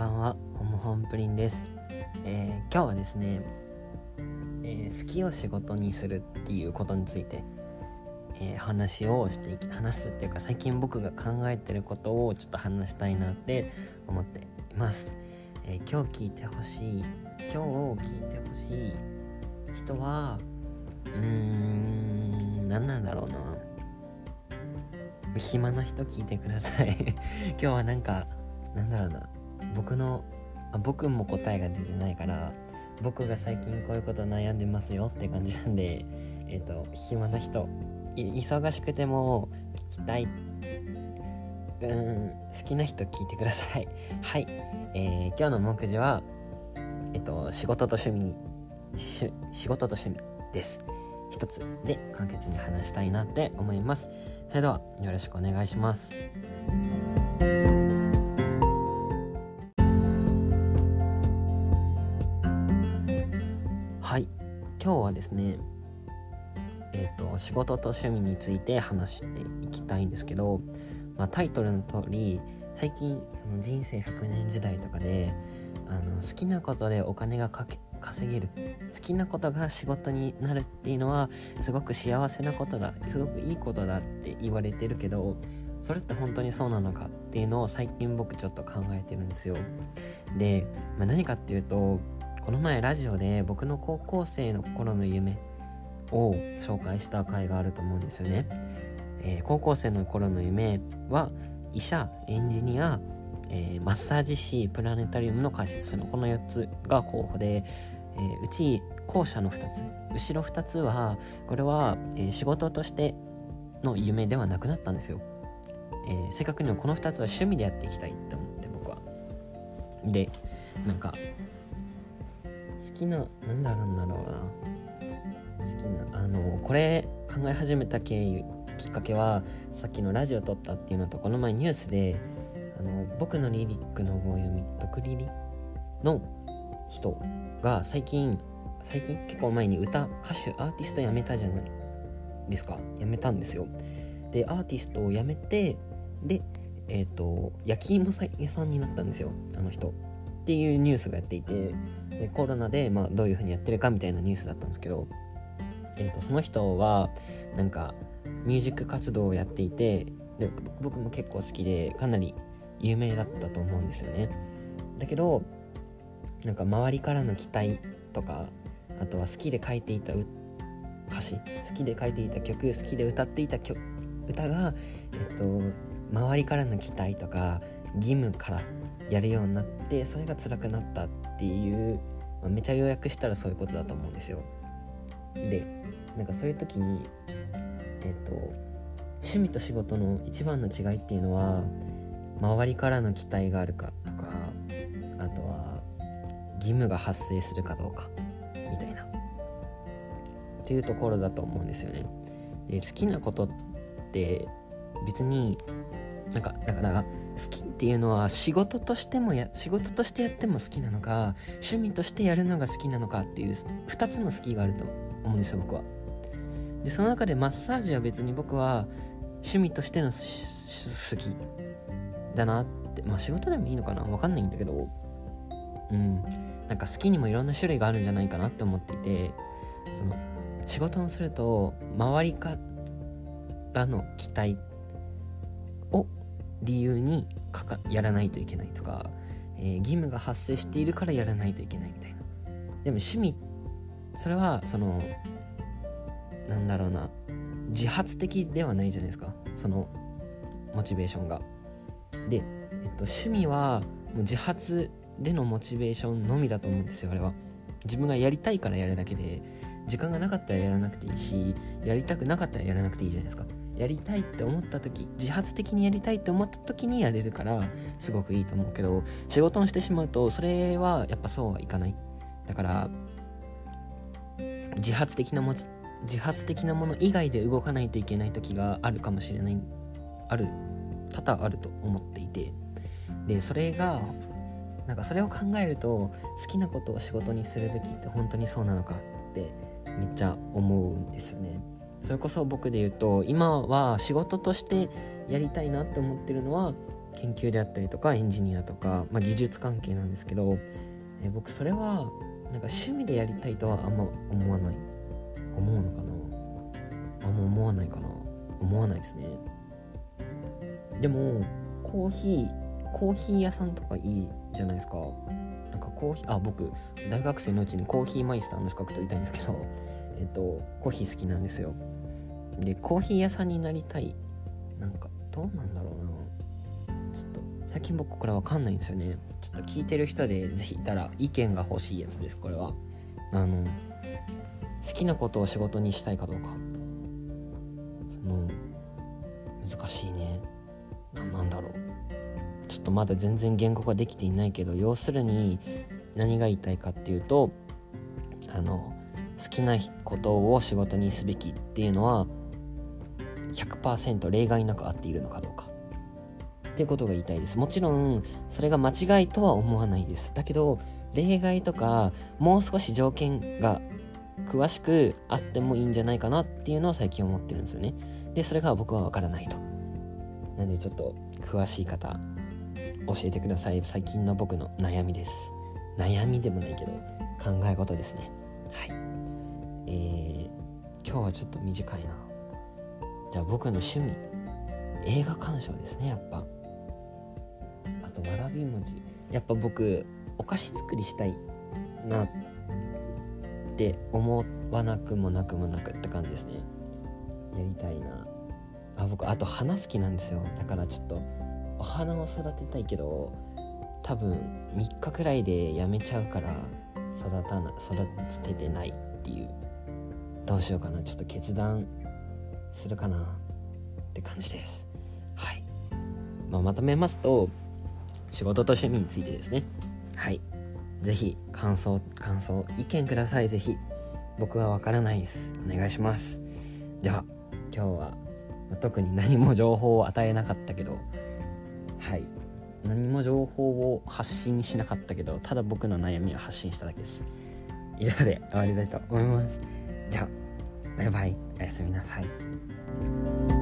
ばんはホムホンプリンです、えー、今日はですね、えー、好きを仕事にするっていうことについて、えー、話をしていき話すっていうか最近僕が考えてることをちょっと話したいなって思っています、え今日聞いてほしい今日を聞いてほしい人はうーん何なんだろうな。暇な人聞いてください。今日はなんかなんだろうな。僕のあ僕も答えが出てないから僕が最近こういうこと悩んでますよって感じなんで えっ、ー、と暇な人忙しくても聞きたい。うん好きな人聞いてください。はい、えー、今日の目次はえっ、ー、と仕事と趣味仕事と趣味です。一つ。で簡潔に話したいなって思います。それではよろしくお願いします。今日はですねえっ、ー、と仕事と趣味について話していきたいんですけど、まあ、タイトルの通り最近その人生100年時代とかであの好きなことでお金がかけ稼げる好きなことが仕事になるっていうのはすごく幸せなことだすごくいいことだって言われてるけどそれって本当にそうなのかっていうのを最近僕ちょっと考えてるんですよ。で、まあ、何かっていうとこの前ラジオで僕の高校生の頃の夢を紹介した回があると思うんですよね、えー、高校生の頃の夢は医者エンジニアえー、マッサージ師プラネタリウムの開設のこの4つが候補で、えー、うち後者の2つ。後ろ2つはこれは、えー、仕事としての夢ではなくなったんですよ、えー、正確にはこの2つは趣味でやっていきたいって思って僕は。でなんか好きな何だろうんだろうな。好きなあのこれ考え始めた経緯きっかけはさっきのラジオ撮ったっていうのとこの前ニュースであの僕のリリックの棒読み「毒リリ」の人が最近最近？結構前に歌歌手アーティスト辞めたじゃないですか。辞めたんですよ。でアーティストを辞めてでえっ、ー、と焼き芋屋さんになったんですよあの人。っていうニュースがやっていてでコロナで、まあ、どういう風にやってるかみたいなニュースだったんですけど、えーと、その人はなんかミュージック活動をやっていてで僕も結構好きでかなり有名だったと思うんですよね。だけどなんか周りからの期待とかあとは好きで書いていた歌詞好きで書いていた曲好きで歌っていた曲歌が、えっと、周りからの期待とか義務からやるようになってそれが辛くなったていう、まあ、めちゃ要約したらそういうことだと思うんですよ。でなんかそういう時にえっと趣味と仕事の一番の違いっていうのは周りからの期待があるかとかあとは義務が発生するかどうかみたいな。っていうところだと思うんですよね。で好きなことって別になんかだから好きっていうのは仕事としてもや仕事としてやっても好きなのか趣味としてやるのが好きなのかっていう2つの好きがあると思うんですよ僕は。でその中でマッサージは別に僕は趣味としての好きだなってまあ仕事でもいいのかなわかんないんだけどうん。なんか好きにもいろんな種類があるんじゃないかなって思っていてその仕事をすると周りからの期待理由にかかやらないといけないとか、えー、義務が発生しているからやらないといけないみたいな。でも趣味それはそのなんだろうな自発的ではないじゃないですか。そのモチベーションが。で、えっと、趣味はもう自発でのモチベーションのみだと思うんですよあれは。自分がやりたいからやるだけで時間がなかったらやらなくていいしやりたくなかったらやらなくていいじゃないですか。やりたいって思った時自発的にやりたいって思った時にやれるからすごくいいと思うけど仕事をしてしまうとそれはやっぱそうはいかない。だから自発的なもち自発的なもの以外で動かないといけない時があるかもしれない。ある多々あると思っていて。でそれがなんかそれを考えると好きなことを仕事にするべきって本当にそうなのかってめっちゃ思うんですよね。それこそ僕で言うと今は仕事としてやりたいなって思ってるのは研究であったりとかエンジニアとか、まあ、技術関係なんですけど、えー、僕それはなんか趣味でやりたいとはあんま思わない。思うのかな？あんま思わないかな？思わないですね。でもコーヒーコーヒー屋さんとかいいじゃないですか。なんかコーヒーあ僕大学生のうちにコーヒーマイスターの資格取りたいんですけどえっとコーヒー好きなんですよ。でコーヒー屋さんになりたい。なんかどうなんだろうな。ちょっと最近僕これわかんないんですよね。ちょっと聞いてる人でぜひいたら意見が欲しいやつですこれは。あの好きなことを仕事にしたいかどうか。その難しいね。なんだろう。ちょっとまだ全然言語化できていないけど要するに何が言いたいかっていうとあの好きなことを仕事にすべきっていうのは100%例外なく合っているのかどうか。っていうことが言いたいです。もちろんそれが間違いとは思わないです。だけど例外とかもう少し条件が詳しくあってもいいんじゃないかなっていうのを最近思ってるんですよね。でそれが僕はわからないと。なんでちょっと詳しい方教えてください。最近の僕の悩みです。悩みでもないけど考え事ですね。はい。えー、今日はちょっと短いな。じゃあ僕の趣味映画鑑賞ですねやっぱ。あとわらび餅。やっぱ僕お菓子作りしたいなって思わなくもなくもなくって感じですね。やりたいな。あ僕あと花好きなんですよ。だからちょっとお花を育てたいけど多分3日くらいでやめちゃうから育たな育ててないっていう。どうしようかな。ちょっと決断するかなって感じです。はい、まあ、まとめますと仕事と趣味についてですね。はい。是非感想感想意見ください。是非僕はわからないです。お願いします。では今日は、ま特に何も情報を与えなかったけどはい。何も情報を発信しなかったけどただ僕の悩みを発信しただけです。以上で終わりたいと思いますじゃあバイバイ。おやすみなさい。